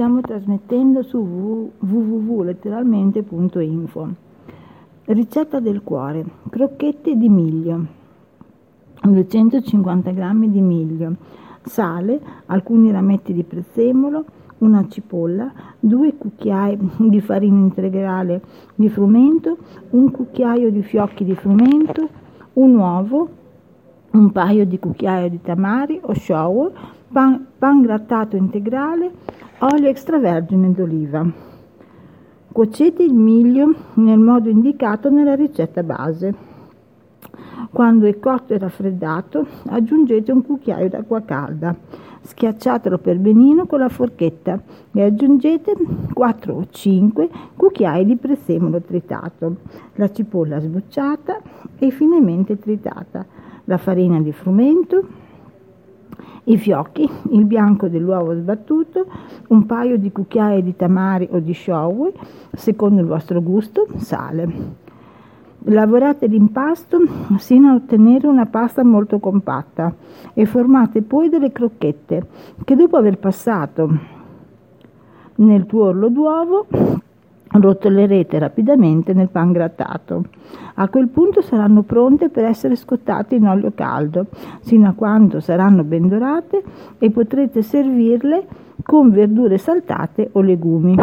Stiamo trasmettendo su www.letteralmente.info. Ricetta del cuore. Crocchette di miglio. 250 g di miglio. Sale, alcuni rametti di prezzemolo, una cipolla, due cucchiai di farina integrale di frumento, un cucchiaio di fiocchi di frumento, un uovo, un paio di cucchiai di tamari o shower, pan, pan grattato integrale, olio extravergine d'oliva. Cuocete il miglio nel modo indicato nella ricetta base. Quando è cotto e raffreddato, aggiungete un cucchiaio d'acqua calda. Schiacciatelo per benino con la forchetta e aggiungete 4 o 5 cucchiai di prezzemolo tritato, la cipolla sbucciata e finemente tritata, la farina di frumento, i fiocchi, il bianco dell'uovo sbattuto, un paio di cucchiai di tamari o di showy, secondo il vostro gusto, sale. Lavorate l'impasto sino a ottenere una pasta molto compatta e formate poi delle crocchette che dopo aver passato nel tuorlo d'uovo rotolerete rapidamente nel pan grattato. A quel punto saranno pronte per essere scottate in olio caldo, sino a quando saranno ben dorate e potrete servirle con verdure saltate o legumi.